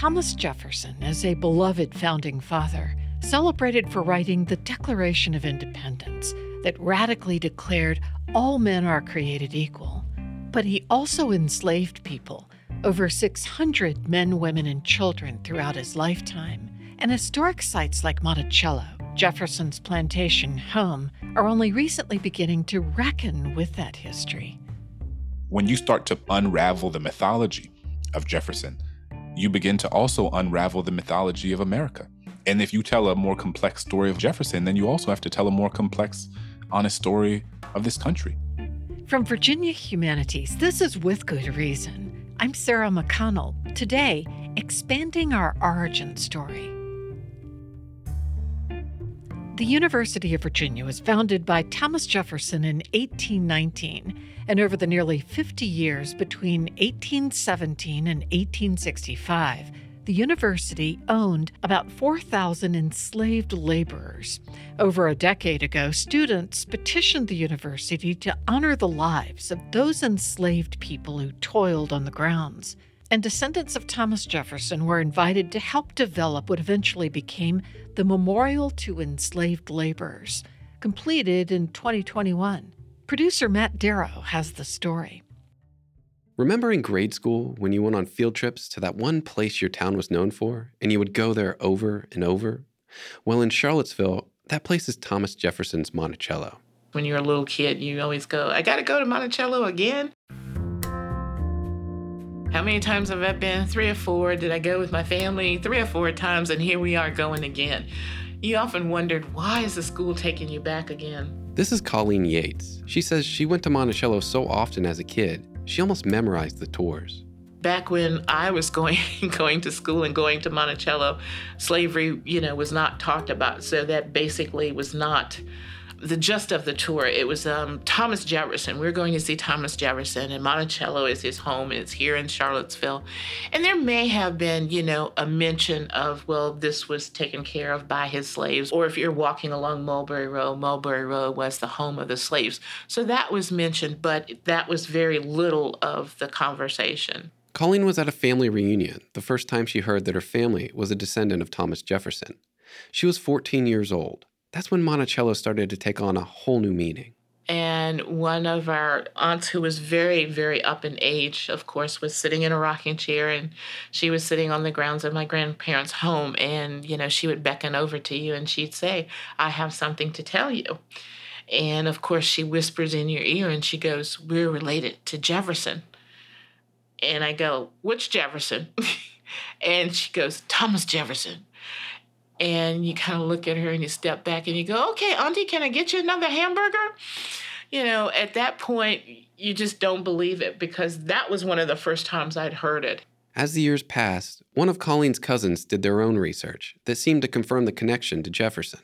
Thomas Jefferson is a beloved founding father, celebrated for writing the Declaration of Independence that radically declared all men are created equal. But he also enslaved people, over 600 men, women, and children throughout his lifetime. And historic sites like Monticello, Jefferson's plantation home, are only recently beginning to reckon with that history. When you start to unravel the mythology of Jefferson, you begin to also unravel the mythology of America. And if you tell a more complex story of Jefferson, then you also have to tell a more complex, honest story of this country. From Virginia Humanities, this is With Good Reason. I'm Sarah McConnell. Today, expanding our origin story. The University of Virginia was founded by Thomas Jefferson in 1819, and over the nearly 50 years between 1817 and 1865, the university owned about 4,000 enslaved laborers. Over a decade ago, students petitioned the university to honor the lives of those enslaved people who toiled on the grounds and descendants of Thomas Jefferson were invited to help develop what eventually became the Memorial to Enslaved Laborers, completed in 2021. Producer Matt Darrow has the story. Remember in grade school when you went on field trips to that one place your town was known for and you would go there over and over? Well, in Charlottesville, that place is Thomas Jefferson's Monticello. When you're a little kid, you always go, I gotta go to Monticello again. How many times have I been? Three or four. Did I go with my family? Three or four times, and here we are going again. You often wondered, why is the school taking you back again? This is Colleen Yates. She says she went to Monticello so often as a kid, she almost memorized the tours. Back when I was going going to school and going to Monticello, slavery, you know, was not talked about. So that basically was not the gist of the tour, it was um, Thomas Jefferson. We are going to see Thomas Jefferson, and Monticello is his home, it's here in Charlottesville. And there may have been, you know, a mention of, well, this was taken care of by his slaves, or if you're walking along Mulberry Road, Mulberry Road was the home of the slaves. So that was mentioned, but that was very little of the conversation. Colleen was at a family reunion the first time she heard that her family was a descendant of Thomas Jefferson. She was 14 years old that's when Monticello started to take on a whole new meaning. And one of our aunts, who was very, very up in age, of course, was sitting in a rocking chair and she was sitting on the grounds of my grandparents' home. And, you know, she would beckon over to you and she'd say, I have something to tell you. And of course, she whispers in your ear and she goes, We're related to Jefferson. And I go, Which Jefferson? and she goes, Thomas Jefferson and you kind of look at her and you step back and you go, okay, Auntie, can I get you another hamburger? You know, at that point, you just don't believe it because that was one of the first times I'd heard it. As the years passed, one of Colleen's cousins did their own research that seemed to confirm the connection to Jefferson.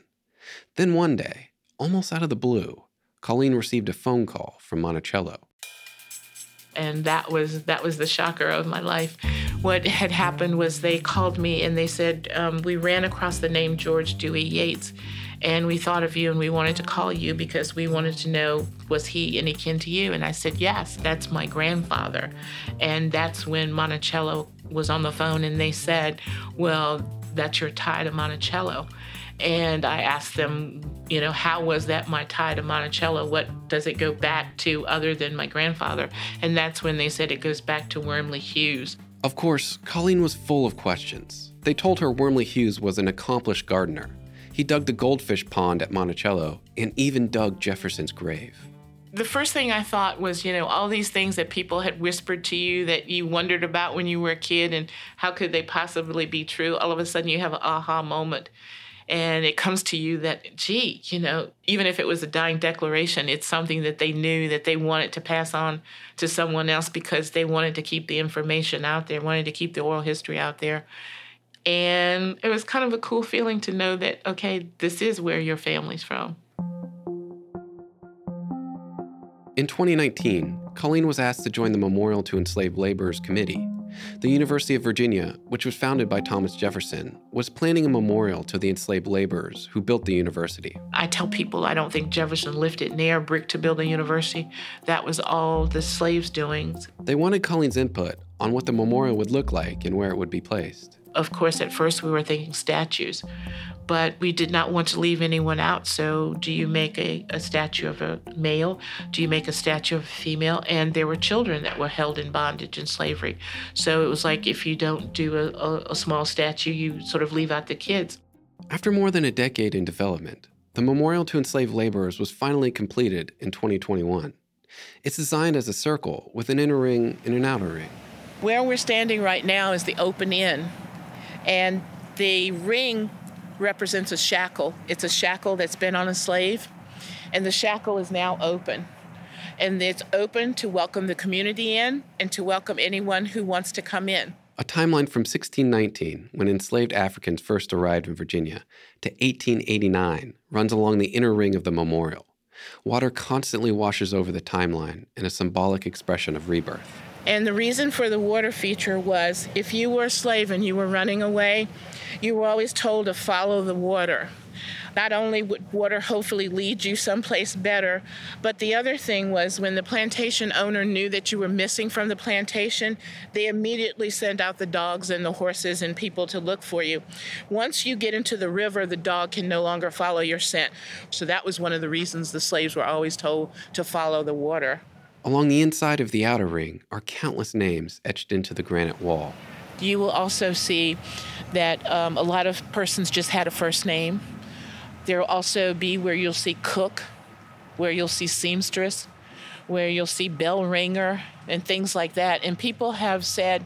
Then one day, almost out of the blue, Colleen received a phone call from Monticello and that was that was the shocker of my life. What had happened was they called me and they said um, we ran across the name George Dewey Yates, and we thought of you and we wanted to call you because we wanted to know was he any kin to you? And I said yes, that's my grandfather, and that's when Monticello was on the phone and they said, well, that's your tie to Monticello. And I asked them, you know, how was that my tie to Monticello? What does it go back to other than my grandfather? And that's when they said it goes back to Wormley Hughes. Of course, Colleen was full of questions. They told her Wormley Hughes was an accomplished gardener. He dug the goldfish pond at Monticello and even dug Jefferson's grave the first thing I thought was, you know, all these things that people had whispered to you that you wondered about when you were a kid and how could they possibly be true? All of a sudden you have an aha moment and it comes to you that gee you know even if it was a dying declaration it's something that they knew that they wanted to pass on to someone else because they wanted to keep the information out there wanted to keep the oral history out there. And it was kind of a cool feeling to know that okay this is where your family's from. In 2019 colleen was asked to join the memorial to enslaved laborers committee the University of Virginia, which was founded by Thomas Jefferson, was planning a memorial to the enslaved laborers who built the university. I tell people I don't think Jefferson lifted near a brick to build a university. That was all the slaves' doings. They wanted Colleen's input on what the memorial would look like and where it would be placed. Of course, at first we were thinking statues, but we did not want to leave anyone out. So, do you make a, a statue of a male? Do you make a statue of a female? And there were children that were held in bondage and slavery. So, it was like if you don't do a, a, a small statue, you sort of leave out the kids. After more than a decade in development, the Memorial to Enslaved Laborers was finally completed in 2021. It's designed as a circle with an inner ring and an outer ring. Where we're standing right now is the open in, and the ring represents a shackle. It's a shackle that's been on a slave, and the shackle is now open. And it's open to welcome the community in and to welcome anyone who wants to come in. A timeline from 1619, when enslaved Africans first arrived in Virginia, to 1889 runs along the inner ring of the memorial. Water constantly washes over the timeline in a symbolic expression of rebirth. And the reason for the water feature was if you were a slave and you were running away, you were always told to follow the water. Not only would water hopefully lead you someplace better, but the other thing was when the plantation owner knew that you were missing from the plantation, they immediately sent out the dogs and the horses and people to look for you. Once you get into the river, the dog can no longer follow your scent. So that was one of the reasons the slaves were always told to follow the water. Along the inside of the outer ring are countless names etched into the granite wall. You will also see that um, a lot of persons just had a first name. There will also be where you'll see cook, where you'll see seamstress, where you'll see bell ringer, and things like that. And people have said,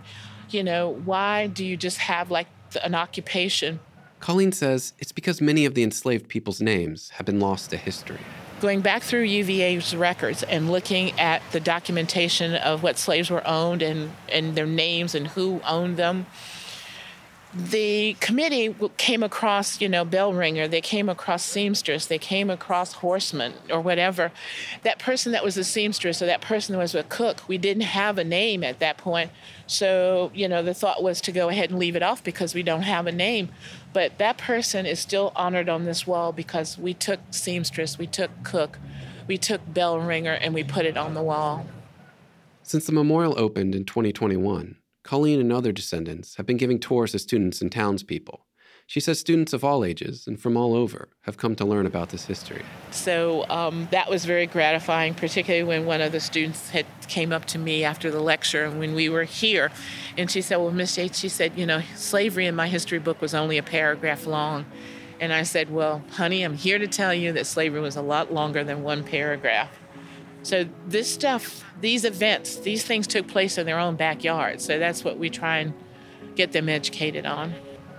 you know, why do you just have like an occupation? Colleen says it's because many of the enslaved people's names have been lost to history. Going back through UVA's records and looking at the documentation of what slaves were owned and, and their names and who owned them, the committee came across, you know, bell ringer, they came across seamstress, they came across horseman or whatever. That person that was a seamstress or that person that was a cook, we didn't have a name at that point. So, you know, the thought was to go ahead and leave it off because we don't have a name. But that person is still honored on this wall because we took seamstress, we took cook, we took bell ringer, and we put it on the wall. Since the memorial opened in 2021, Colleen and other descendants have been giving tours to students and townspeople. She says students of all ages and from all over have come to learn about this history. So um, that was very gratifying, particularly when one of the students had came up to me after the lecture and when we were here, and she said, "Well, Miss Yates," she said, "You know, slavery in my history book was only a paragraph long," and I said, "Well, honey, I'm here to tell you that slavery was a lot longer than one paragraph." So this stuff, these events, these things took place in their own backyard. So that's what we try and get them educated on.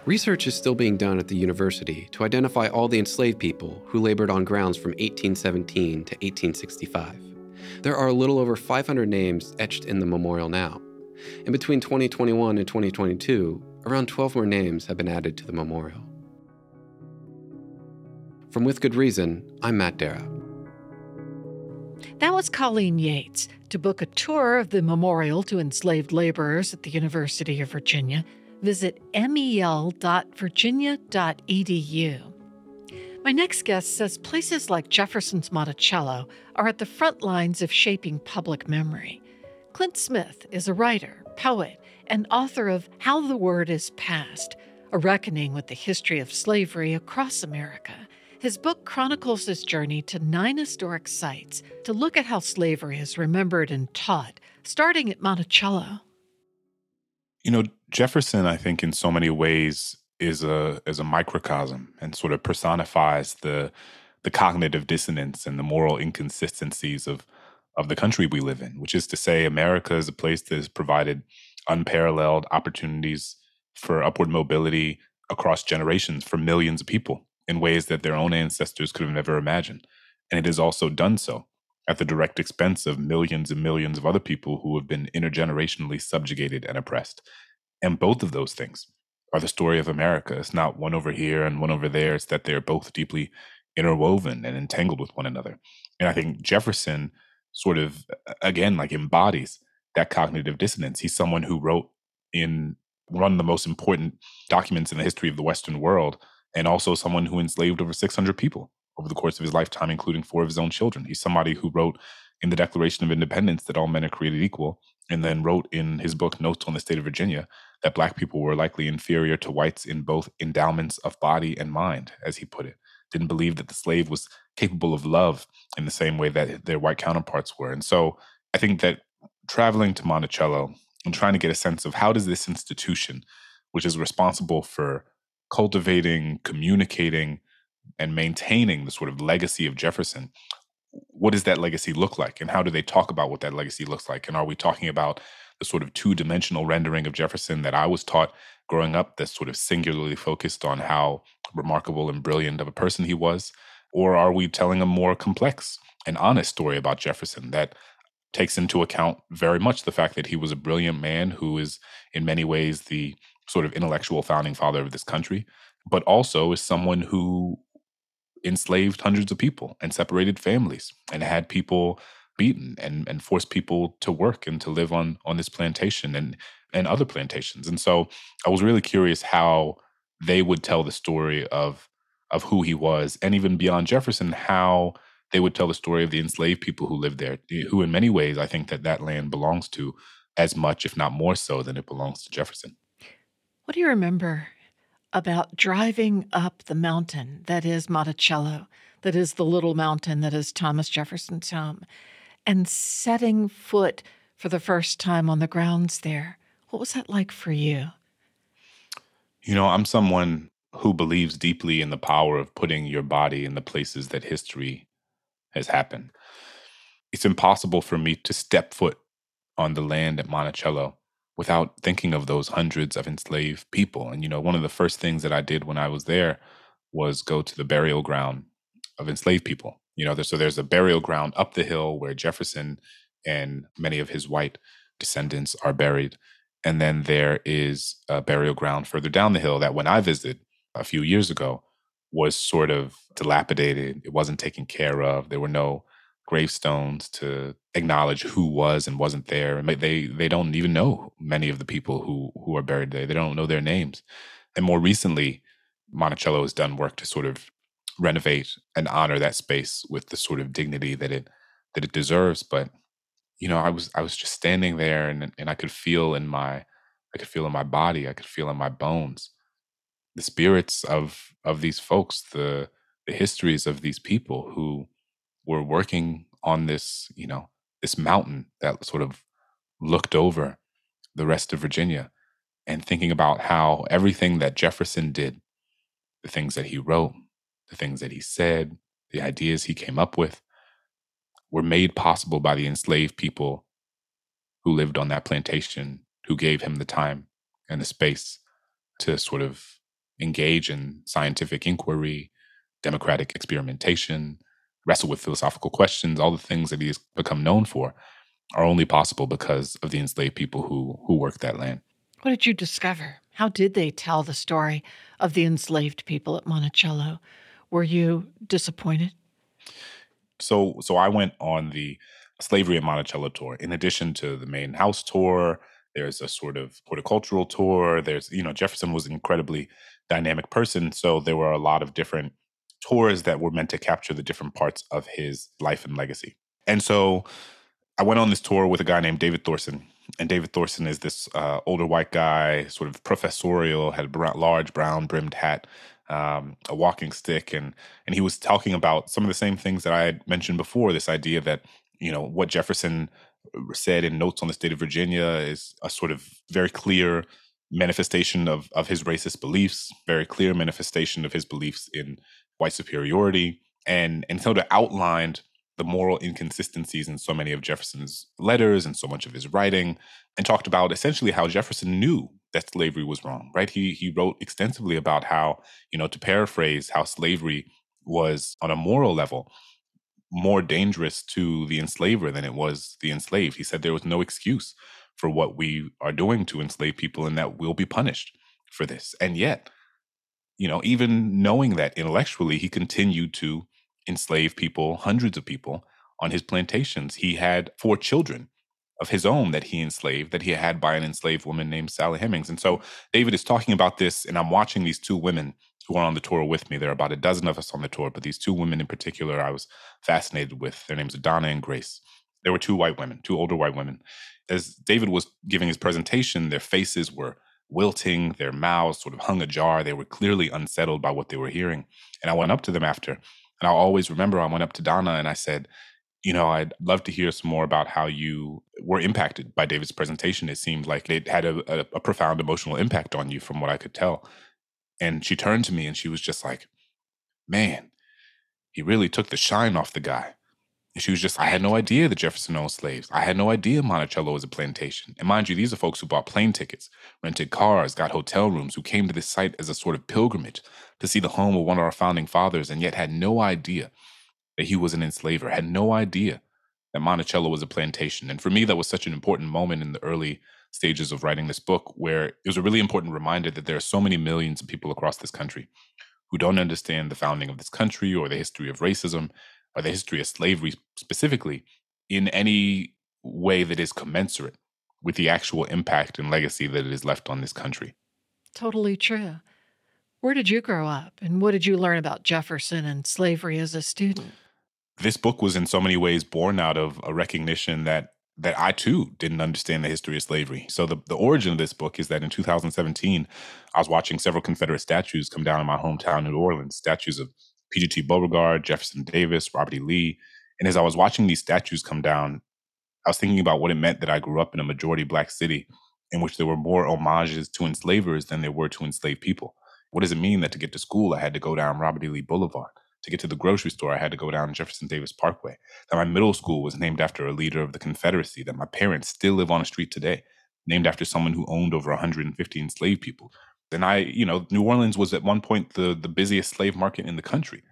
Research is still being done at the university to identify all the enslaved people who labored on grounds from 1817 to 1865. There are a little over 500 names etched in the memorial now. And between 2021 and 2022, around 12 more names have been added to the memorial. From With Good Reason, I'm Matt Dara. That was Colleen Yates. To book a tour of the memorial to enslaved laborers at the University of Virginia, visit mel.virginia.edu. My next guest says places like Jefferson's Monticello are at the front lines of shaping public memory. Clint Smith is a writer, poet, and author of How the Word is Passed, a reckoning with the history of slavery across America. His book chronicles his journey to nine historic sites to look at how slavery is remembered and taught, starting at Monticello. You know, Jefferson, I think, in so many ways, is a is a microcosm and sort of personifies the the cognitive dissonance and the moral inconsistencies of of the country we live in, which is to say, America is a place that has provided unparalleled opportunities for upward mobility across generations for millions of people in ways that their own ancestors could have never imagined. And it has also done so at the direct expense of millions and millions of other people who have been intergenerationally subjugated and oppressed. And both of those things are the story of America. It's not one over here and one over there. It's that they're both deeply interwoven and entangled with one another. And I think Jefferson sort of, again, like embodies that cognitive dissonance. He's someone who wrote in one of the most important documents in the history of the Western world and also someone who enslaved over 600 people over the course of his lifetime, including four of his own children. He's somebody who wrote in the Declaration of Independence that all men are created equal and then wrote in his book, Notes on the State of Virginia, that black people were likely inferior to whites in both endowments of body and mind, as he put it. Didn't believe that the slave was capable of love in the same way that their white counterparts were. And so I think that traveling to Monticello and trying to get a sense of how does this institution, which is responsible for cultivating, communicating, and maintaining the sort of legacy of Jefferson, what does that legacy look like? And how do they talk about what that legacy looks like? And are we talking about the sort of two dimensional rendering of Jefferson that I was taught growing up that's sort of singularly focused on how remarkable and brilliant of a person he was? Or are we telling a more complex and honest story about Jefferson that takes into account very much the fact that he was a brilliant man who is, in many ways, the sort of intellectual founding father of this country, but also is someone who enslaved hundreds of people and separated families and had people beaten and, and forced people to work and to live on on this plantation and and other plantations. And so I was really curious how they would tell the story of of who he was and even beyond Jefferson how they would tell the story of the enslaved people who lived there, eh, who in many ways I think that that land belongs to as much, if not more so, than it belongs to Jefferson. What do you remember about driving up the mountain that is Monticello, that is the little mountain that is Thomas Jefferson's home, and setting foot for the first time on the grounds there? What was that like for you? You know, I'm someone who believes deeply in the power of putting your body in the places that history has happened. It's impossible for me to step foot on the land at Monticello without thinking of those hundreds of enslaved people. And, you know, one of the first things that I did when I was there was go to the burial ground of enslaved people. You know, so there's a burial ground up the hill where Jefferson and many of his white descendants are buried. And then there is a burial ground further down the hill that when I visited a few years ago was sort of dilapidated. It wasn't taken care of. There were no gravestones to acknowledge who was and wasn't there. And they they don't even know many of the people who who are buried there. They don't know their names. And more recently, Monticello has done work to sort of renovate and honor that space with the sort of dignity that it that it deserves. But you know, I was I was just standing there and and I could feel in my I could feel in my body, I could feel in my bones the spirits of of these folks, the the histories of these people who were working on this, you know, this mountain that sort of looked over the rest of Virginia and thinking about how everything that Jefferson did, the things that he wrote, the things that he said, the ideas he came up with, were made possible by the enslaved people who lived on that plantation, who gave him the time and the space to sort of engage in scientific inquiry, democratic experimentation, wrestle with philosophical questions, all the things that he's become known for are only possible because of the enslaved people who who worked that land. What did you discover? How did they tell the story of the enslaved people at Monticello? Were you disappointed? So so I went on the slavery at Monticello tour. In addition to the main house tour, there's a sort of horticultural tour. There's, you know, Jefferson was an incredibly dynamic person. So there were a lot of different tours that were meant to capture the different parts of his life and legacy. And so I went on this tour with a guy named David Thorson. And David Thorson is this uh, older white guy, sort of professorial, had a large brown brimmed hat, um, a walking stick, and and he was talking about some of the same things that I had mentioned before. This idea that you know what Jefferson said in Notes on the State of Virginia is a sort of very clear manifestation of, of his racist beliefs, very clear manifestation of his beliefs in white superiority, and, and of outlined the moral inconsistencies in so many of Jefferson's letters and so much of his writing, and talked about essentially how Jefferson knew that slavery was wrong, right? He he wrote extensively about how, you know, to paraphrase, how slavery was on a moral level more dangerous to the enslaver than it was the enslaved. He said there was no excuse for what we are doing to enslave people and that we'll be punished for this. And yet, you know, even knowing that intellectually, he continued to enslave people, hundreds of people on his plantations. He had four children of his own that he enslaved, that he had by an enslaved woman named Sally Hemings. And so David is talking about this, and I'm watching these two women who are on the tour with me. There are about a dozen of us on the tour, but these two women in particular I was fascinated with. Their names are Donna and Grace. There were two white women, two older white women. As David was giving his presentation, their faces were wilting, their mouths sort of hung ajar. They were clearly unsettled by what they were hearing. And I went up to them after, and I'll always remember I went up to Donna and I said, you know, I'd love to hear some more about how you were impacted by David's presentation. It seemed like it had a, a, a, profound emotional impact on you, from what I could tell. And she turned to me and she was just like, man, he really took the shine off the guy. And she was just, I had no idea that Jefferson owned slaves. I had no idea Monticello was a plantation. And mind you, these are folks who bought plane tickets, rented cars, got hotel rooms, who came to this site as a sort of pilgrimage to see the home of one of our founding fathers, and yet had no idea that he was an enslaver, had no idea that Monticello was a plantation. And for me, that was such an important moment in the early stages of writing this book, where it was a really important reminder that there are so many millions of people across this country who don't understand the founding of this country or the history of racism or the history of slavery specifically in any way that is commensurate with the actual impact and legacy that it has left on this country. Totally true. Where did you grow up and what did you learn about Jefferson and slavery as a student? This book was in so many ways born out of a recognition that that I too didn't understand the history of slavery. So the, the origin of this book is that in 2017, I was watching several Confederate statues come down in my hometown, New Orleans, statues of P.G.T. Beauregard, Jefferson Davis, Robert E. Lee. And as I was watching these statues come down, I was thinking about what it meant that I grew up in a majority black city in which there were more homages to enslavers than there were to enslaved people. What does it mean that to get to school, I had to go down Robert E. Lee Boulevard? To get to the grocery store, I had to go down Jefferson Davis Parkway. That my middle school was named after a leader of the Confederacy. That my parents still live on a street today, named after someone who owned over 150 enslaved people. And I, you know, New Orleans was at one point the the busiest slave market in the country,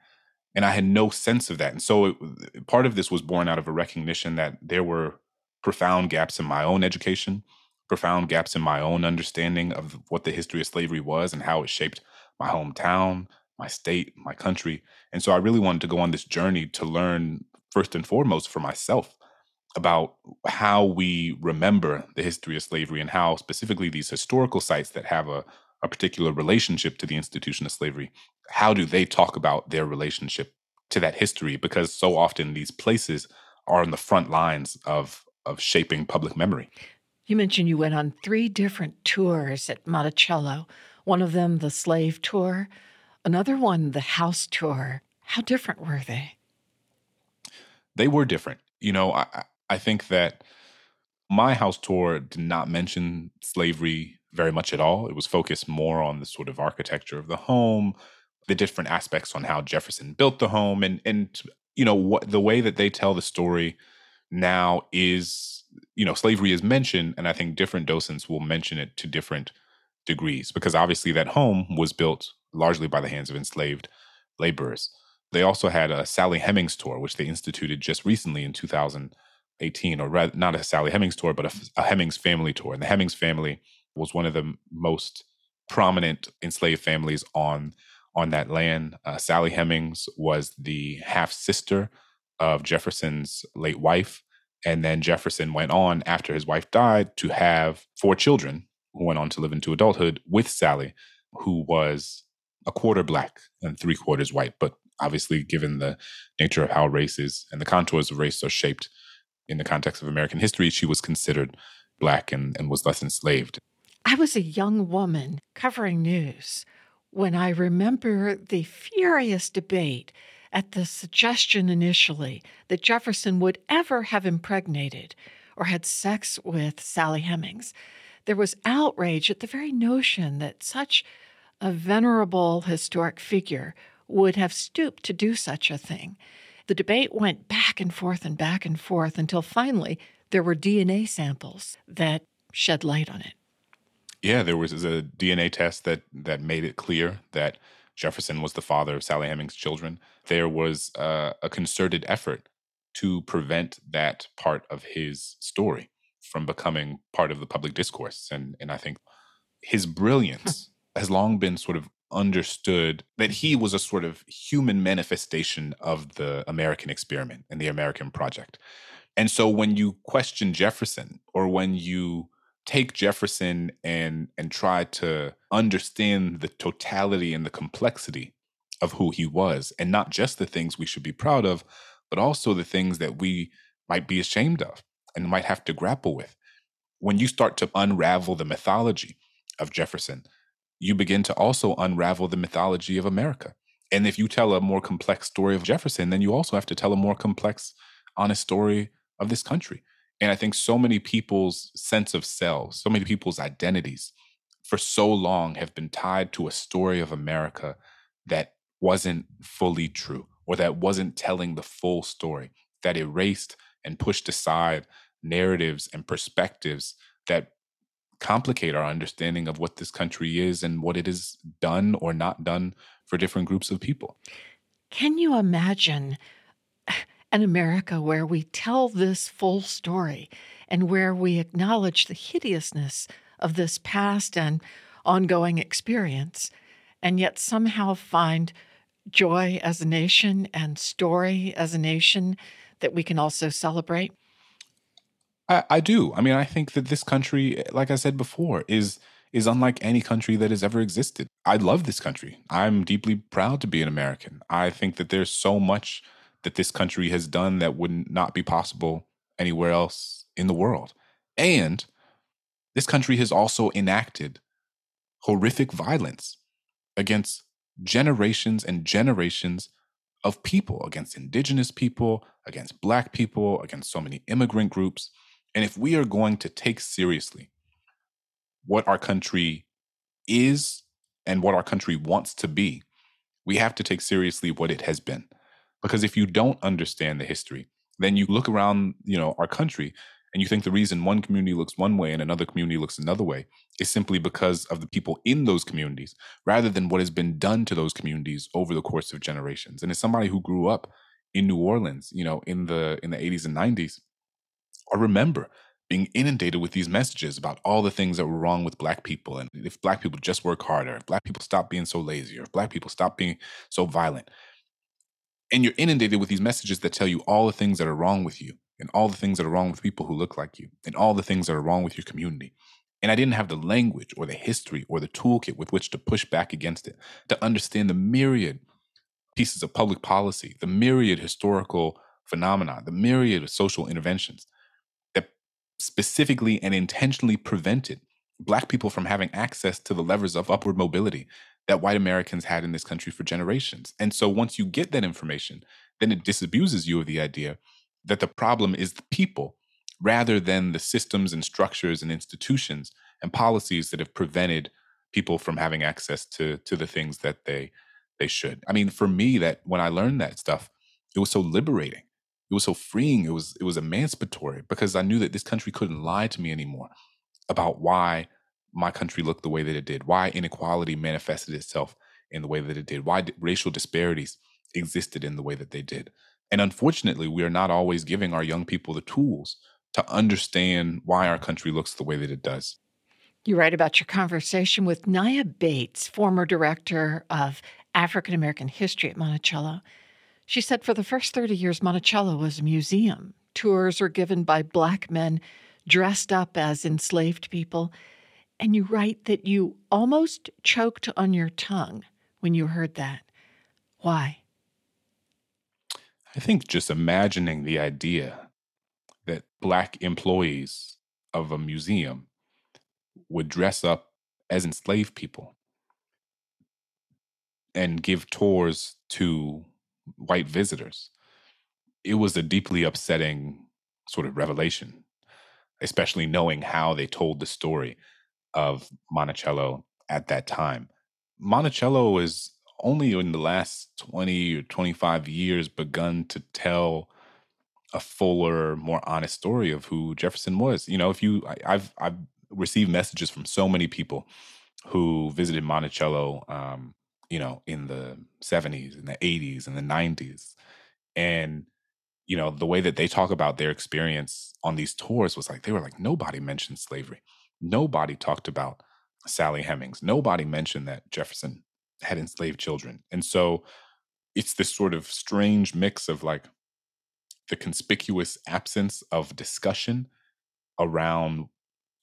and I had no sense of that. And so, it, part of this was born out of a recognition that there were profound gaps in my own education, profound gaps in my own understanding of what the history of slavery was and how it shaped my hometown, my state, my country. And so, I really wanted to go on this journey to learn first and foremost for myself about how we remember the history of slavery and how specifically these historical sites that have a a particular relationship to the institution of slavery, how do they talk about their relationship to that history? Because so often these places are on the front lines of of shaping public memory. You mentioned you went on three different tours at Monticello. One of them the slave tour, another one the house tour. How different were they? They were different. You know, I I think that my house tour did not mention slavery very much at all. It was focused more on the sort of architecture of the home, the different aspects on how Jefferson built the home, and and you know what the way that they tell the story now is you know slavery is mentioned, and I think different docents will mention it to different degrees because obviously that home was built largely by the hands of enslaved laborers. They also had a Sally Hemings tour, which they instituted just recently in 2018, or not a Sally Hemings tour, but a, a Hemings family tour. And the Hemings family was one of the most prominent enslaved families on on that land. Uh, Sally Hemings was the half sister of Jefferson's late wife, and then Jefferson went on after his wife died to have four children who went on to live into adulthood with Sally, who was a quarter black and three quarters white. But obviously, given the nature of how races and the contours of race are shaped in the context of American history, she was considered black and, and was thus enslaved. I was a young woman covering news when I remember the furious debate at the suggestion initially that Jefferson would ever have impregnated or had sex with Sally Hemings. There was outrage at the very notion that such a venerable historic figure would have stooped to do such a thing. The debate went back and forth and back and forth until finally there were DNA samples that shed light on it. Yeah, there was a DNA test that that made it clear that Jefferson was the father of Sally Hemings' children. There was uh, a concerted effort to prevent that part of his story from becoming part of the public discourse, and and I think his brilliance has long been sort of understood that he was a sort of human manifestation of the American experiment and the American project. And so when you question Jefferson or when you take Jefferson and and try to understand the totality and the complexity of who he was and not just the things we should be proud of but also the things that we might be ashamed of and might have to grapple with when you start to unravel the mythology of Jefferson, you begin to also unravel the mythology of America. And if you tell a more complex story of Jefferson, then you also have to tell a more complex, honest story of this country. And I think so many people's sense of self, so many people's identities for so long have been tied to a story of America that wasn't fully true or that wasn't telling the full story, that erased and pushed aside narratives and perspectives that complicate our understanding of what this country is and what it has done or not done for different groups of people. Can you imagine an America where we tell this full story and where we acknowledge the hideousness of this past and ongoing experience, and yet somehow find joy as a nation and story as a nation that we can also celebrate? I, I do. I mean, I think that this country, like I said before, is is unlike any country that has ever existed. I love this country. I'm deeply proud to be an American. I think that there's so much that this country has done that would not be possible anywhere else in the world. And this country has also enacted horrific violence against generations and generations of people, against indigenous people, against black people, against so many immigrant groups. And if we are going to take seriously what our country is and what our country wants to be, we have to take seriously what it has been. Because if you don't understand the history, then you look around, you know, our country and you think the reason one community looks one way and another community looks another way is simply because of the people in those communities rather than what has been done to those communities over the course of generations. And as somebody who grew up in New Orleans, you know, in the in the 80s and 90s, I remember being inundated with these messages about all the things that were wrong with black people and if black people just work harder, if black people stop being so lazy, or if black people stop being so violent. And you're inundated with these messages that tell you all the things that are wrong with you and all the things that are wrong with people who look like you and all the things that are wrong with your community. And I didn't have the language or the history or the toolkit with which to push back against it, to understand the myriad pieces of public policy, the myriad historical phenomena, the myriad of social interventions specifically and intentionally prevented Black people from having access to the levers of upward mobility that white Americans had in this country for generations. And so once you get that information, then it disabuses you of the idea that the problem is the people rather than the systems and structures and institutions and policies that have prevented people from having access to to the things that they they should. I mean, for me that when I learned that stuff, it was so liberating. It was so freeing. It was it was emancipatory because I knew that this country couldn't lie to me anymore about why my country looked the way that it did, why inequality manifested itself in the way that it did, why racial disparities existed in the way that they did. And unfortunately, we are not always giving our young people the tools to understand why our country looks the way that it does. You write about your conversation with Niya Bates, former director of African American history at Monticello. She said for the first 30 years, Monticello was a museum. Tours were given by Black men dressed up as enslaved people and you write that you almost choked on your tongue when you heard that. Why? I think just imagining the idea that Black employees of a museum would dress up as enslaved people and give tours to white visitors. It was a deeply upsetting sort of revelation, especially knowing how they told the story of Monticello at that time. Monticello is only in the last 20 or 25 years begun to tell a fuller, more honest story of who Jefferson was. You know, if you I, have I've received messages from so many people who visited Monticello um, you know, in the 70s and the 80s and the 90s. And you know, the way that they talk about their experience on these tours was like they were like nobody mentioned slavery. Nobody talked about Sally Hemings. Nobody mentioned that Jefferson had enslaved children. And so it's this sort of strange mix of like the conspicuous absence of discussion around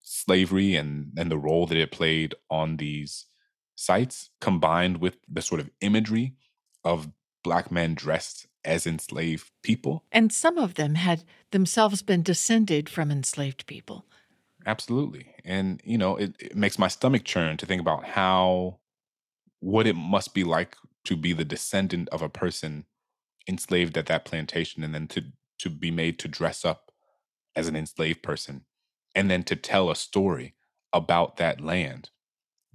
slavery and and the role that it played on these sites combined with the sort of imagery of black men dressed as enslaved people and some of them had themselves been descended from enslaved people Absolutely. And, you know, it, it makes my stomach churn to think about how, what it must be like to be the descendant of a person enslaved at that plantation and then to, to be made to dress up as an enslaved person and then to tell a story about that land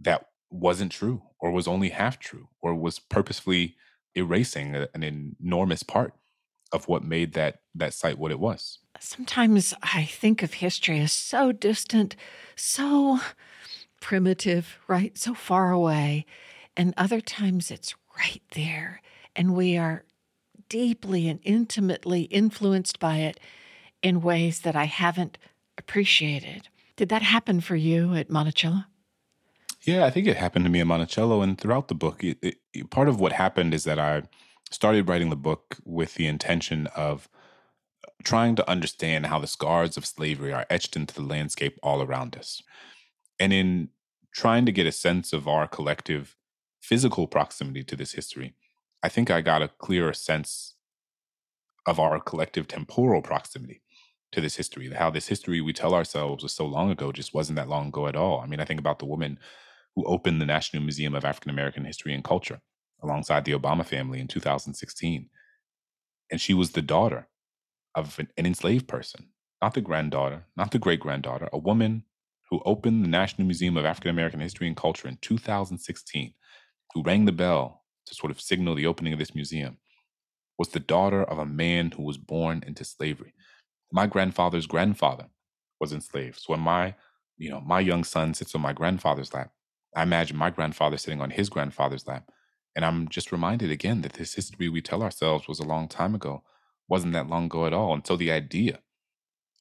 that wasn't true or was only half true or was purposefully erasing an enormous part of what made that that site what it was. Sometimes I think of history as so distant, so primitive, right? So far away. And other times it's right there. And we are deeply and intimately influenced by it in ways that I haven't appreciated. Did that happen for you at Monticello? Yeah, I think it happened to me in Monticello, and throughout the book, it, it, part of what happened is that I started writing the book with the intention of trying to understand how the scars of slavery are etched into the landscape all around us. And in trying to get a sense of our collective physical proximity to this history, I think I got a clearer sense of our collective temporal proximity to this history, how this history we tell ourselves was so long ago just wasn't that long ago at all. I mean, I think about the woman who opened the National Museum of African American History and Culture alongside the Obama family in 2016. And she was the daughter of an, an enslaved person, not the granddaughter, not the great granddaughter, a woman who opened the National Museum of African American History and Culture in 2016, who rang the bell to sort of signal the opening of this museum, was the daughter of a man who was born into slavery. My grandfather's grandfather was enslaved. So when my, you know, my young son sits on my grandfather's lap, I imagine my grandfather sitting on his grandfather's lap. And I'm just reminded again that this history we tell ourselves was a long time ago, wasn't that long ago at all. And so the idea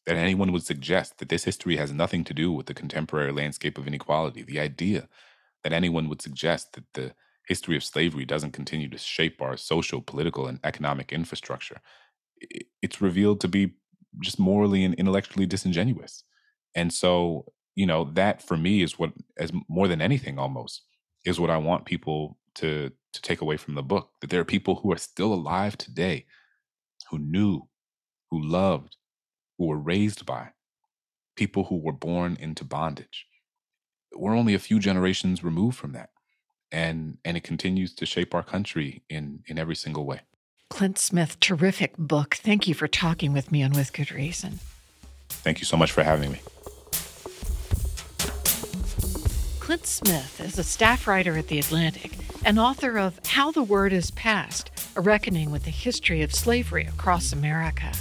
that anyone would suggest that this history has nothing to do with the contemporary landscape of inequality, the idea that anyone would suggest that the history of slavery doesn't continue to shape our social, political, and economic infrastructure, it's revealed to be just morally and intellectually disingenuous. And so, you know, that for me is what, as more than anything almost, is what I want people to to take away from the book that there are people who are still alive today who knew who loved who were raised by people who were born into bondage. We're only a few generations removed from that and and it continues to shape our country in in every single way. Clint smith terrific book. Thank you for talking with me on with good reason. Thank you so much for having me clint smith is a staff writer at the atlantic and author of How the Word is Passed A Reckoning with the History of Slavery Across America.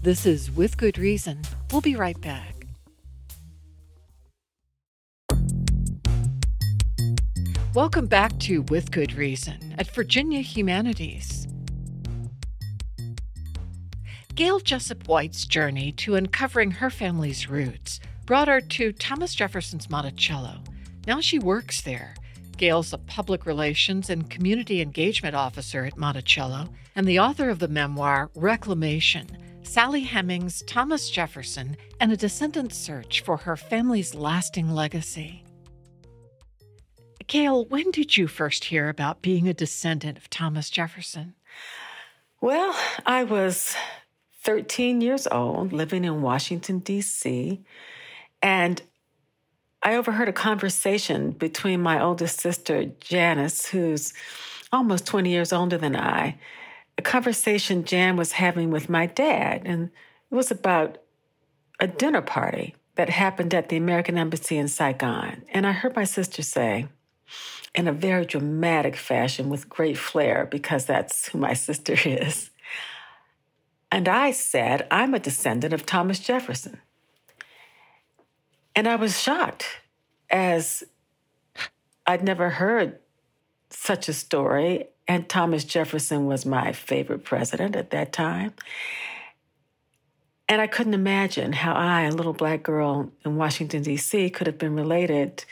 This is With Good Reason. We'll be right back. Welcome back to With Good Reason at Virginia Humanities. Gayle Jessup White's journey to uncovering her family's roots brought her to Thomas Jefferson's Monticello. Now she works there Gayle's a public relations and community engagement officer at Monticello and the author of the memoir Reclamation Sally Hemings, Thomas Jefferson, and a descendant search for her family's lasting legacy. Gayle, when did you first hear about being a descendant of Thomas Jefferson? Well, I was 13 years old, living in Washington, D.C., and I overheard a conversation between my oldest sister, Janice, who's almost 20 years older than I, a conversation Jan was having with my dad. And it was about a dinner party that happened at the American Embassy in Saigon. And I heard my sister say, in a very dramatic fashion with great flair, because that's who my sister is. And I said, I'm a descendant of Thomas Jefferson. And I was shocked as I'd never heard such a story. And Thomas Jefferson was my favorite president at that time. And I couldn't imagine how I, a little black girl in Washington, D.C., could have been related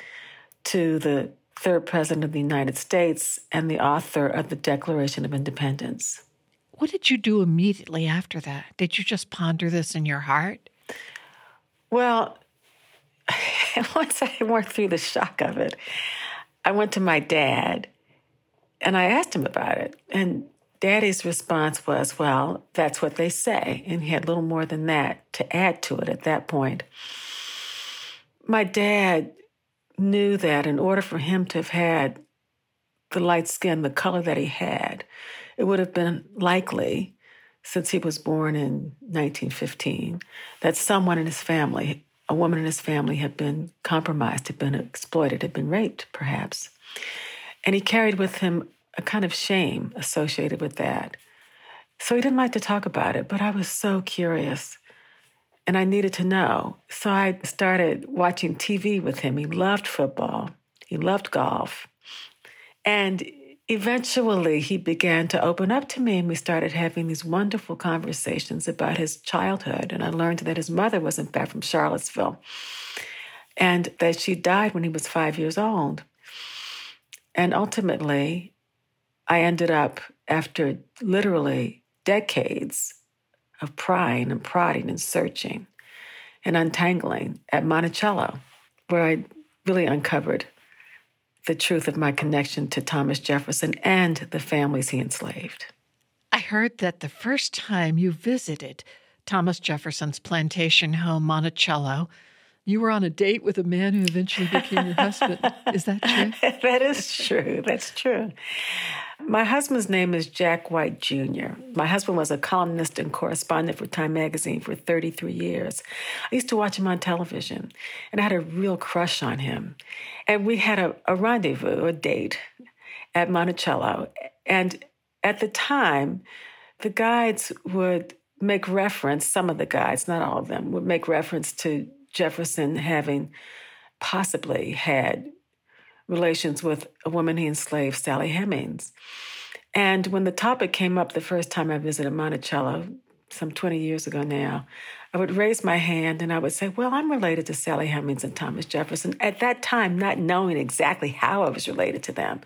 to the third president of the United States and the author of the Declaration of Independence. What did you do immediately after that? Did you just ponder this in your heart? Well, once I worked through the shock of it, I went to my dad and I asked him about it. And daddy's response was, Well, that's what they say. And he had little more than that to add to it at that point. my dad knew that in order for him to have had the light skin, the color that he had, it would have been likely, since he was born in 1915, that someone in his family, a woman in his family, had been compromised, had been exploited, had been raped, perhaps. And he carried with him a kind of shame associated with that. So he didn't like to talk about it, but I was so curious and I needed to know. So I started watching TV with him. He loved football, he loved golf. And eventually he began to open up to me, and we started having these wonderful conversations about his childhood. And I learned that his mother was, in fact, from Charlottesville and that she died when he was five years old. And ultimately, I ended up, after literally decades of prying and prodding and searching and untangling at Monticello, where I really uncovered the truth of my connection to Thomas Jefferson and the families he enslaved. I heard that the first time you visited Thomas Jefferson's plantation home, Monticello, you were on a date with a man who eventually became your husband. Is that true? that is true. That's true. My husband's name is Jack White Jr. My husband was a columnist and correspondent for Time magazine for 33 years. I used to watch him on television, and I had a real crush on him. And we had a, a rendezvous, a date at Monticello. And at the time, the guides would make reference, some of the guides, not all of them, would make reference to Jefferson having possibly had relations with a woman he enslaved, Sally Hemings. And when the topic came up the first time I visited Monticello, some 20 years ago now, I would raise my hand and I would say, Well, I'm related to Sally Hemings and Thomas Jefferson. At that time, not knowing exactly how I was related to them.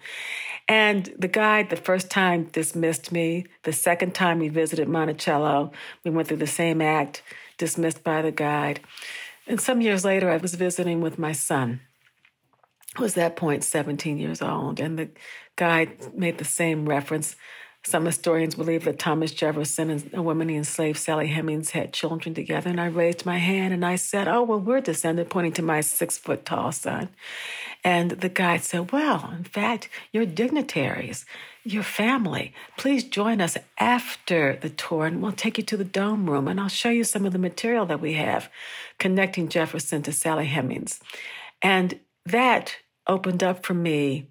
And the guide, the first time, dismissed me. The second time we visited Monticello, we went through the same act, dismissed by the guide. And some years later, I was visiting with my son, was that point 17 years old. And the guide made the same reference. Some historians believe that Thomas Jefferson and a woman he enslaved, Sally Hemings, had children together. And I raised my hand and I said, Oh, well, we're descended, pointing to my six foot tall son. And the guide said, Well, in fact, you're dignitaries your family. Please join us after the tour and we'll take you to the dome room and I'll show you some of the material that we have connecting Jefferson to Sally Hemings. And that opened up for me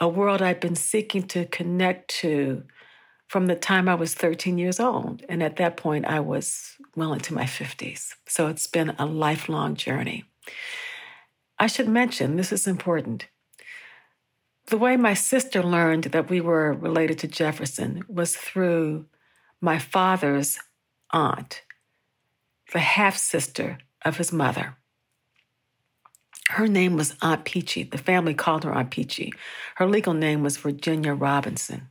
a world I've been seeking to connect to from the time I was 13 years old. And at that point, I was well into my 50s. So it's been a lifelong journey. I should mention this is important the way my sister learned that we were related to Jefferson was through my father's aunt, the half sister of his mother. Her name was Aunt Peachy. The family called her Aunt Peachy. Her legal name was Virginia Robinson.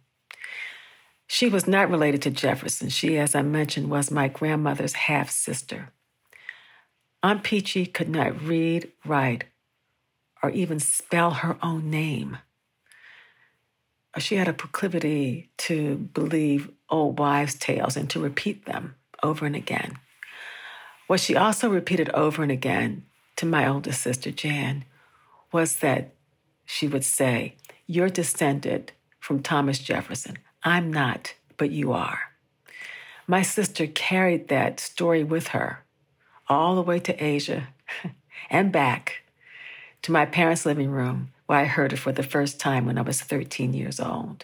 She was not related to Jefferson. She, as I mentioned, was my grandmother's half sister. Aunt Peachy could not read, write, or even spell her own name she had a proclivity to believe old wives' tales and to repeat them over and again. What she also repeated over and again to my oldest sister, Jan, was that she would say, You're descended from Thomas Jefferson. I'm not, but you are. My sister carried that story with her all the way to Asia and back to my parents' living room where I heard it for the first time when I was 13 years old.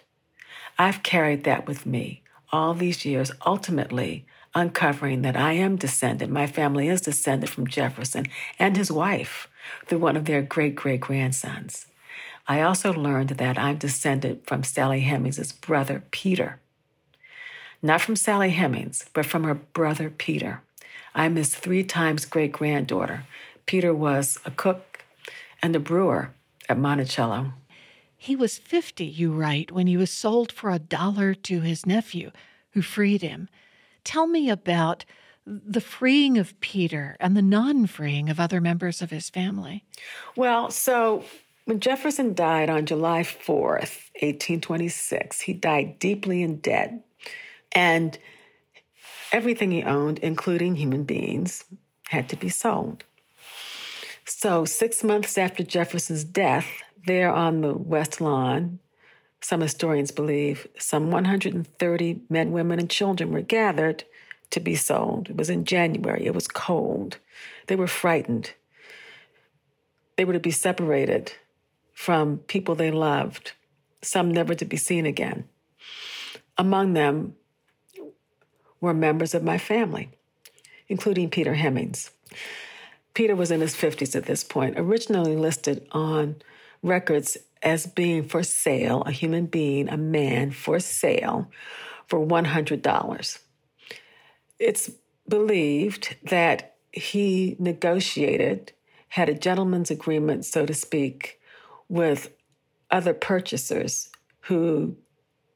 I've carried that with me all these years, ultimately uncovering that I am descended, my family is descended from Jefferson and his wife through one of their great great grandsons. I also learned that I'm descended from Sally Hemings' brother, Peter. Not from Sally Hemings, but from her brother, Peter. I'm his three times great granddaughter. Peter was a cook and a brewer at Monticello. He was 50, you write, when he was sold for a dollar to his nephew, who freed him. Tell me about the freeing of Peter and the non freeing of other members of his family. Well, so when Jefferson died on July 4th, 1826, he died deeply in debt. And everything he owned, including human beings, had to be sold. So, six months after Jefferson's death, there on the West Lawn, some historians believe some 130 men, women, and children were gathered to be sold. It was in January, it was cold. They were frightened. They were to be separated from people they loved, some never to be seen again. Among them were members of my family, including Peter Hemings. Peter was in his 50s at this point, originally listed on records as being for sale, a human being, a man for sale for $100. It's believed that he negotiated, had a gentleman's agreement, so to speak, with other purchasers who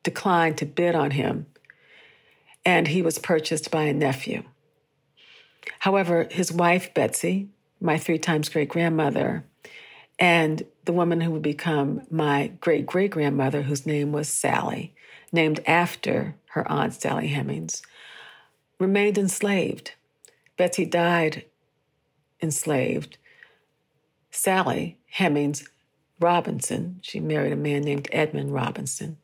declined to bid on him, and he was purchased by a nephew. However, his wife, Betsy, my three times great grandmother, and the woman who would become my great great grandmother, whose name was Sally, named after her aunt Sally Hemings, remained enslaved. Betsy died enslaved. Sally Hemings Robinson, she married a man named Edmund Robinson,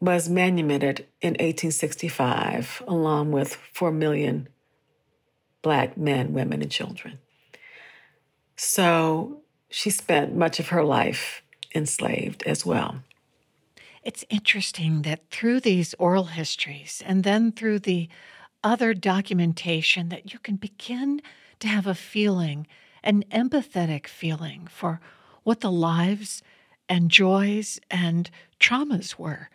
was manumitted in 1865 along with 4 million black men, women, and children. So she spent much of her life enslaved as well. It's interesting that through these oral histories and then through the other documentation that you can begin to have a feeling, an empathetic feeling for what the lives and joys and traumas were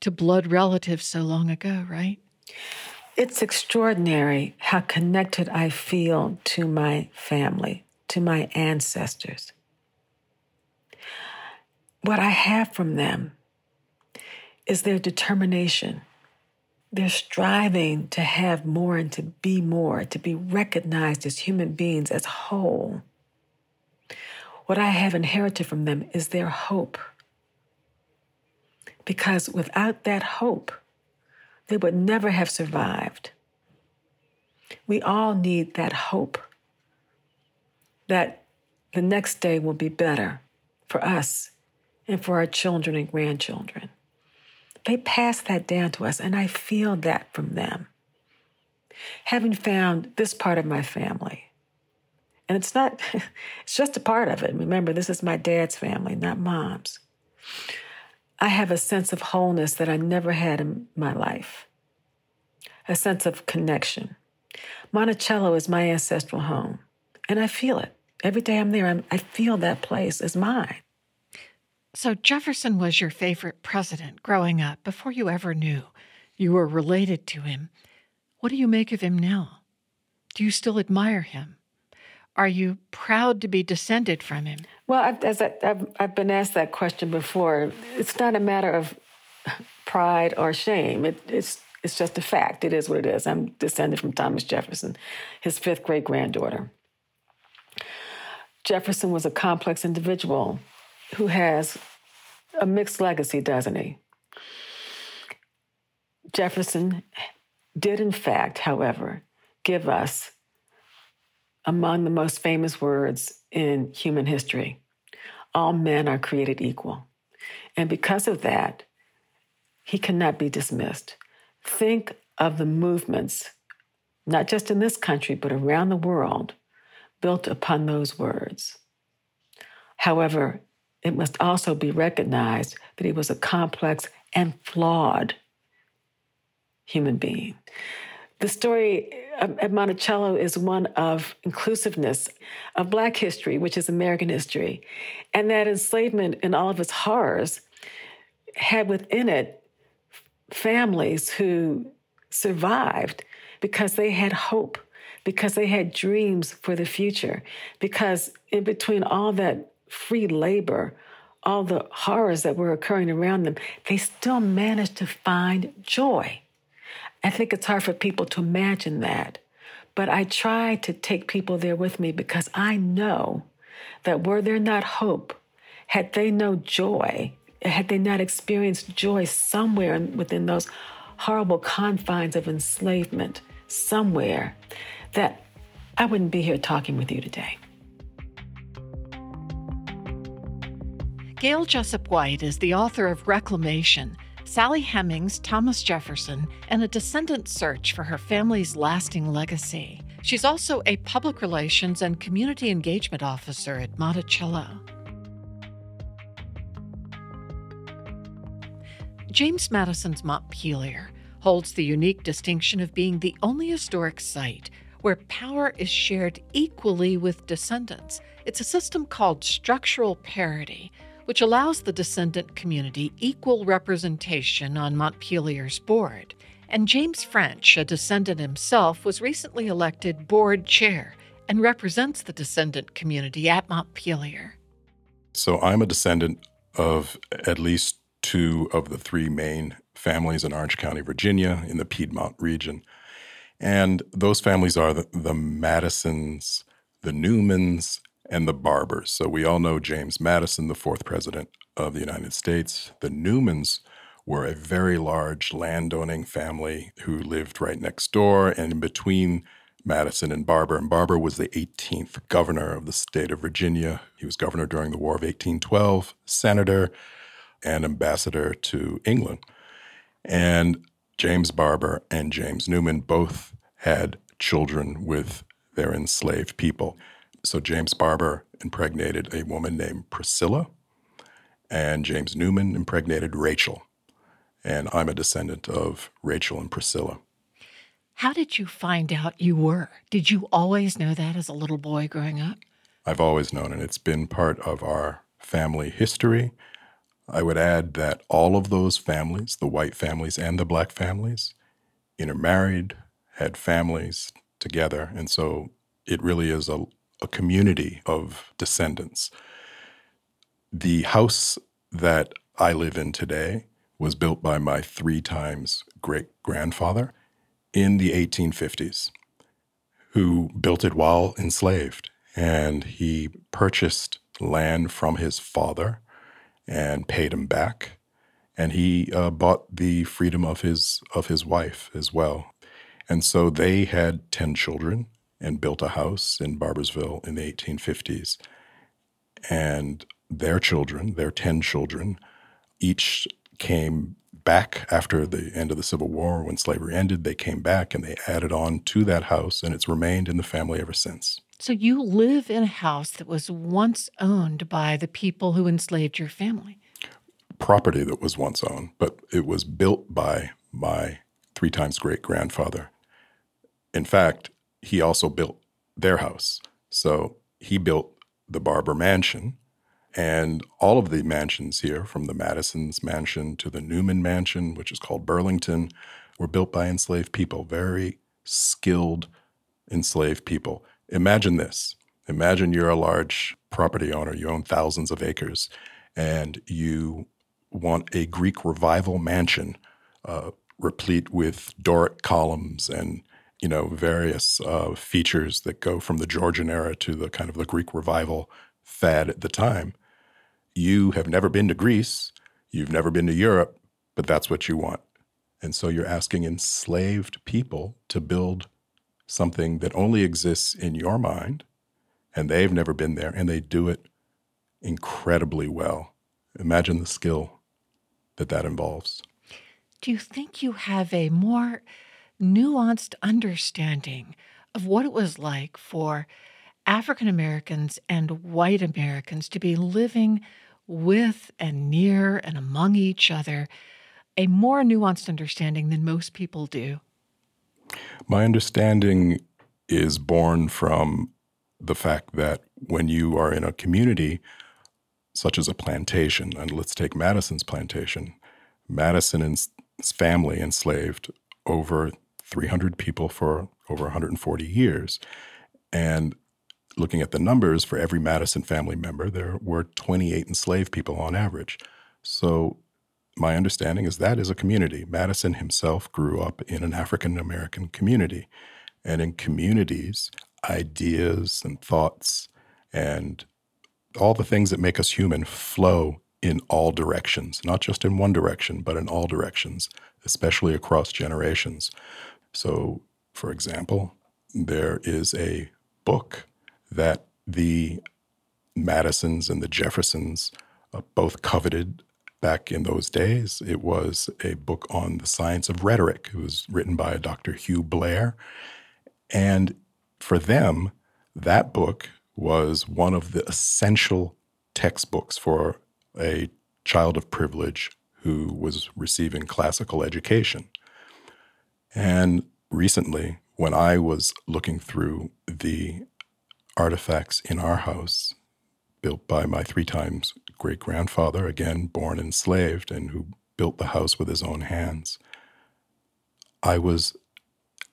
to blood relatives so long ago, right? It's extraordinary how connected I feel to my family, to my ancestors. What I have from them is their determination. They're striving to have more and to be more, to be recognized as human beings as whole. What I have inherited from them is their hope. Because without that hope, they would never have survived. We all need that hope that the next day will be better for us and for our children and grandchildren. They pass that down to us, and I feel that from them. Having found this part of my family, and it's not, it's just a part of it. Remember, this is my dad's family, not mom's. I have a sense of wholeness that I never had in my life, a sense of connection. Monticello is my ancestral home, and I feel it. Every day I'm there, I'm, I feel that place is mine. So, Jefferson was your favorite president growing up before you ever knew you were related to him. What do you make of him now? Do you still admire him? Are you proud to be descended from him? Well, as I, have I've been asked that question before. It's not a matter of pride or shame. It, it's it's just a fact. It is what it is. I'm descended from Thomas Jefferson, his fifth great granddaughter. Jefferson was a complex individual who has a mixed legacy, doesn't he? Jefferson did, in fact, however, give us among the most famous words in human history all men are created equal. And because of that, he cannot be dismissed. Think of the movements, not just in this country, but around the world, built upon those words. However, it must also be recognized that he was a complex and flawed human being. The story at Monticello is one of inclusiveness, of Black history, which is American history, and that enslavement in all of its horrors had within it families who survived because they had hope, because they had dreams for the future, because in between all that free labor, all the horrors that were occurring around them, they still managed to find joy. I think it's hard for people to imagine that. But I try to take people there with me because I know that were there not hope, had they no joy, had they not experienced joy somewhere within those horrible confines of enslavement, somewhere, that I wouldn't be here talking with you today. Gayle Jessup White is the author of Reclamation Sally Hemings, Thomas Jefferson, and a descendant search for her family's lasting legacy. She's also a public relations and community engagement officer at Monticello. James Madison's Montpelier holds the unique distinction of being the only historic site where power is shared equally with descendants. It's a system called structural parity, which allows the descendant community equal representation on Montpelier's board. And James French, a descendant himself, was recently elected board chair and represents the descendant community at Montpelier. So I'm a descendant of at least two of the three main families in Orange County, Virginia, in the Piedmont region. And those families are the, the Madisons, the Newmans, and the Barbours. So we all know James Madison, the fourth president of the United States. The Newmans were a very large landowning family who lived right next door and in between Madison and Barbour. And Barbour was the 18th governor of the state of Virginia. He was governor during the War of 1812, senator, and ambassador to England. And James Barbour and James Newman both had children with their enslaved people. So James Barbour impregnated a woman named Priscilla, and James Newman impregnated Rachel. And I'm a descendant of Rachel and Priscilla. How did you find out you were? Did you always know that as a little boy growing up? I've always known and It's been part of our family history. I would add that all of those families, the white families and the black families, intermarried, had families together. And so it really is a, a community of descendants. The house that I live in today was built by my three times great grandfather in the 1850s, who built it while enslaved. And he purchased land from his father and paid him back. And he uh, bought the freedom of his of his wife as well. And so they had 10 children and built a house in Barboursville in the 1850s. And their children, their 10 children, each came back after the end of the Civil War when slavery ended. They came back and they added on to that house, and it's remained in the family ever since. So you live in a house that was once owned by the people who enslaved your family. Property that was once owned, but it was built by my three times great grandfather. In fact, he also built their house. So he built the Barbour Mansion. And all of the mansions here, from the Madison's mansion to the Newman mansion, which is called Burlington, were built by enslaved people, very skilled enslaved people. Imagine this. Imagine you're a large property owner, you own thousands of acres, and you want a Greek revival mansion uh, replete with Doric columns and you know various uh, features that go from the Georgian era to the kind of the Greek revival fad at the time. You have never been to Greece, you've never been to Europe, but that's what you want. And so you're asking enslaved people to build something that only exists in your mind, and they've never been there, and they do it incredibly well. Imagine the skill that that involves. Do you think you have a more nuanced understanding of what it was like for African Americans and white Americans to be living with and near and among each other? A more nuanced understanding than most people do. My understanding is born from the fact that when you are in a community, such as a plantation, and let's take Madison's plantation, Madison and his family enslaved over 300 people for over 140 years. And looking at the numbers, for every Madison family member, there were 28 enslaved people on average. So my understanding is that is a community. Madison himself grew up in an African American community. And in communities, ideas and thoughts and all the things that make us human flow in all directions, not just in one direction, but in all directions, especially across generations. So, for example, there is a book that the Madisons and the Jeffersons uh, both coveted back in those days. It was a book on the science of rhetoric. It was written by a Dr. Hugh Blair. And for them, that book was one of the essential textbooks for a child of privilege who was receiving classical education. And recently, when I was looking through the artifacts in our house, built by my three times great grandfather, again born enslaved, and who built the house with his own hands, I was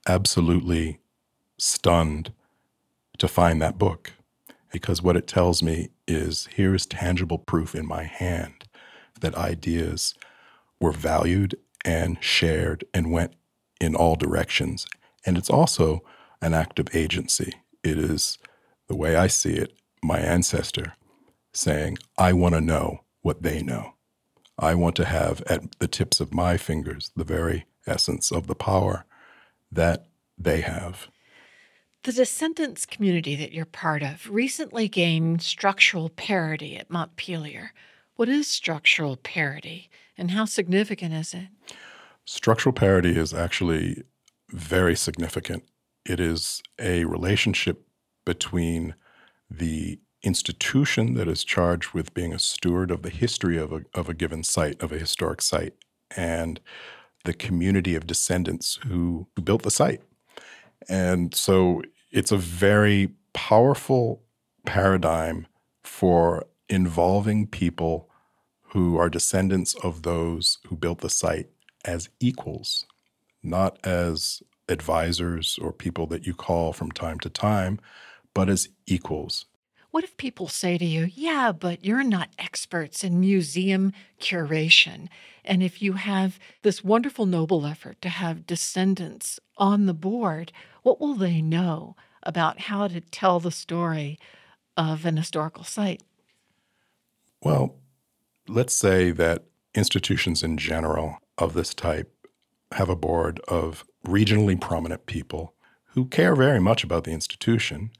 absolutely stunned to find that book. Because what it tells me is here is tangible proof in my hand that ideas were valued and shared and went in all directions. And it's also an act of agency. It is, the way I see it, my ancestor saying, I want to know what they know. I want to have at the tips of my fingers the very essence of the power that they have. The descendants community that you're part of recently gained structural parity at Montpelier. What is structural parity and how significant is it? Structural parity is actually very significant. It is a relationship between the institution that is charged with being a steward of the history of a, of a given site, of a historic site, and the community of descendants who, who built the site. And so it's a very powerful paradigm for involving people who are descendants of those who built the site as equals, not as advisors or people that you call from time to time, but as equals. What if people say to you, Yeah, but you're not experts in museum curation? And if you have this wonderful, noble effort to have descendants on the board, what will they know about how to tell the story of an historical site? Well, let's say that institutions in general of this type have a board of regionally prominent people who care very much about the institution,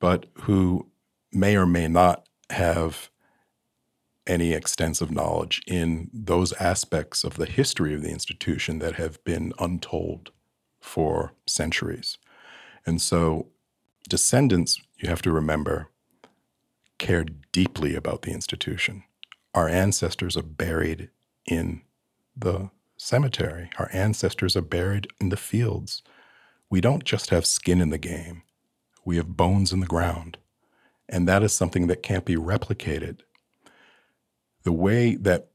but who may or may not have any extensive knowledge in those aspects of the history of the institution that have been untold for centuries. And so, descendants, you have to remember, care deeply about the institution. Our ancestors are buried in the cemetery, our ancestors are buried in the fields. We don't just have skin in the game, we have bones in the ground. And that is something that can't be replicated. The way that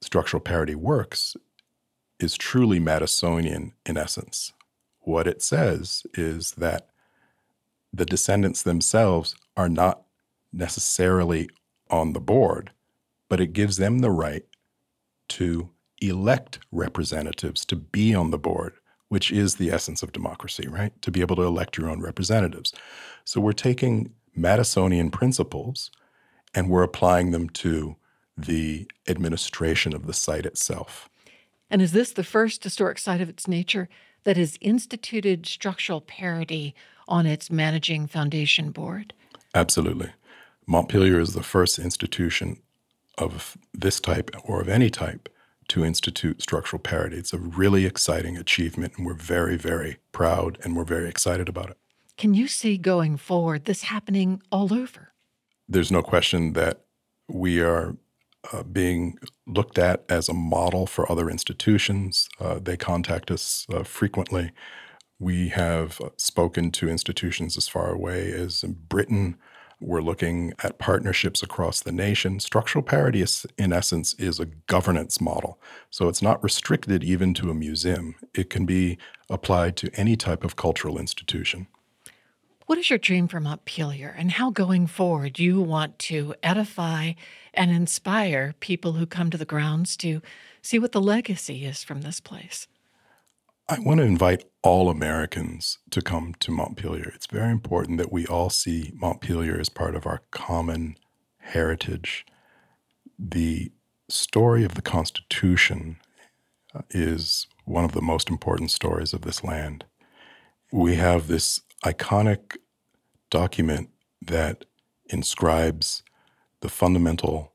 structural parity works is truly Madisonian in essence. What it says is that the descendants themselves are not necessarily on the board, but it gives them the right to elect representatives to be on the board, which is the essence of democracy, right? To be able to elect your own representatives. So we're taking Madisonian principles and we're applying them to the administration of the site itself. And is this the first historic site of its nature that has instituted structural parity on its managing foundation board? Absolutely. Montpelier is the first institution of this type or of any type to institute structural parity. It's a really exciting achievement, and we're very, very proud and we're very excited about it. Can you see going forward this happening all over? There's no question that we are uh, being looked at as a model for other institutions. Uh, they contact us uh, frequently. We have spoken to institutions as far away as Britain. We're looking at partnerships across the nation. Structural parity, is, in essence, is a governance model. So it's not restricted even to a museum, it can be applied to any type of cultural institution. What is your dream for Montpelier, and how going forward you want to edify and inspire people who come to the grounds to see what the legacy is from this place? I want to invite all Americans to come to Montpelier. It's very important that we all see Montpelier as part of our common heritage. The story of the Constitution uh, is one of the most important stories of this land. We have this iconic document that inscribes the fundamental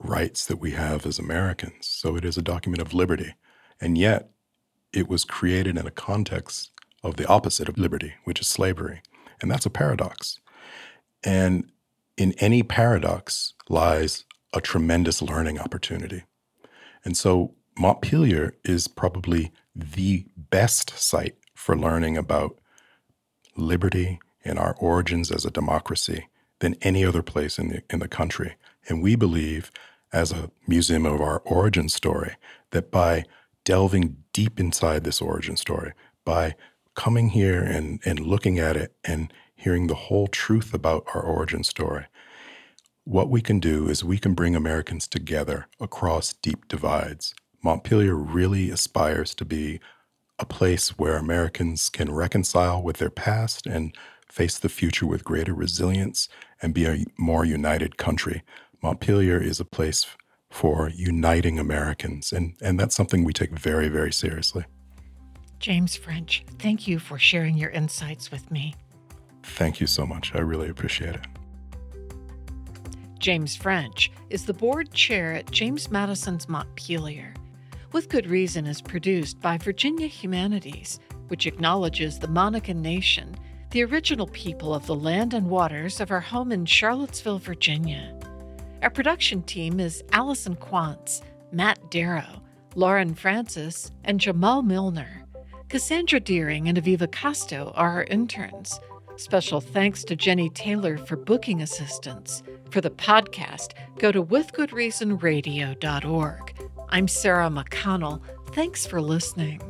rights that we have as Americans. So it is a document of liberty. And yet, it was created in a context of the opposite of liberty, which is slavery. And that's a paradox. And in any paradox lies a tremendous learning opportunity. And so Montpelier is probably the best site for learning about liberty and our origins as a democracy than any other place in the, in the country. And we believe, as a museum of our origin story, that by delving deep inside this origin story, by coming here and, and looking at it and hearing the whole truth about our origin story, what we can do is we can bring Americans together across deep divides. Montpelier really aspires to be a place where Americans can reconcile with their past and face the future with greater resilience and be a more united country. Montpelier is a place for uniting Americans, and, and that's something we take very, very seriously. James French, thank you for sharing your insights with me. Thank you so much. I really appreciate it. James French is the board chair at James Madison's Montpelier. With Good Reason is produced by Virginia Humanities, which acknowledges the Monacan Nation, the original people of the land and waters of our home in Charlottesville, Virginia. Our production team is Allison Quantz, Matt Darrow, Lauren Francis, and Jamal Milner. Cassandra Deering and Aviva Costo are our interns. Special thanks to Jenny Taylor for booking assistance. For the podcast, go to withgoodreasonradio.org. I'm Sarah McConnell. Thanks for listening.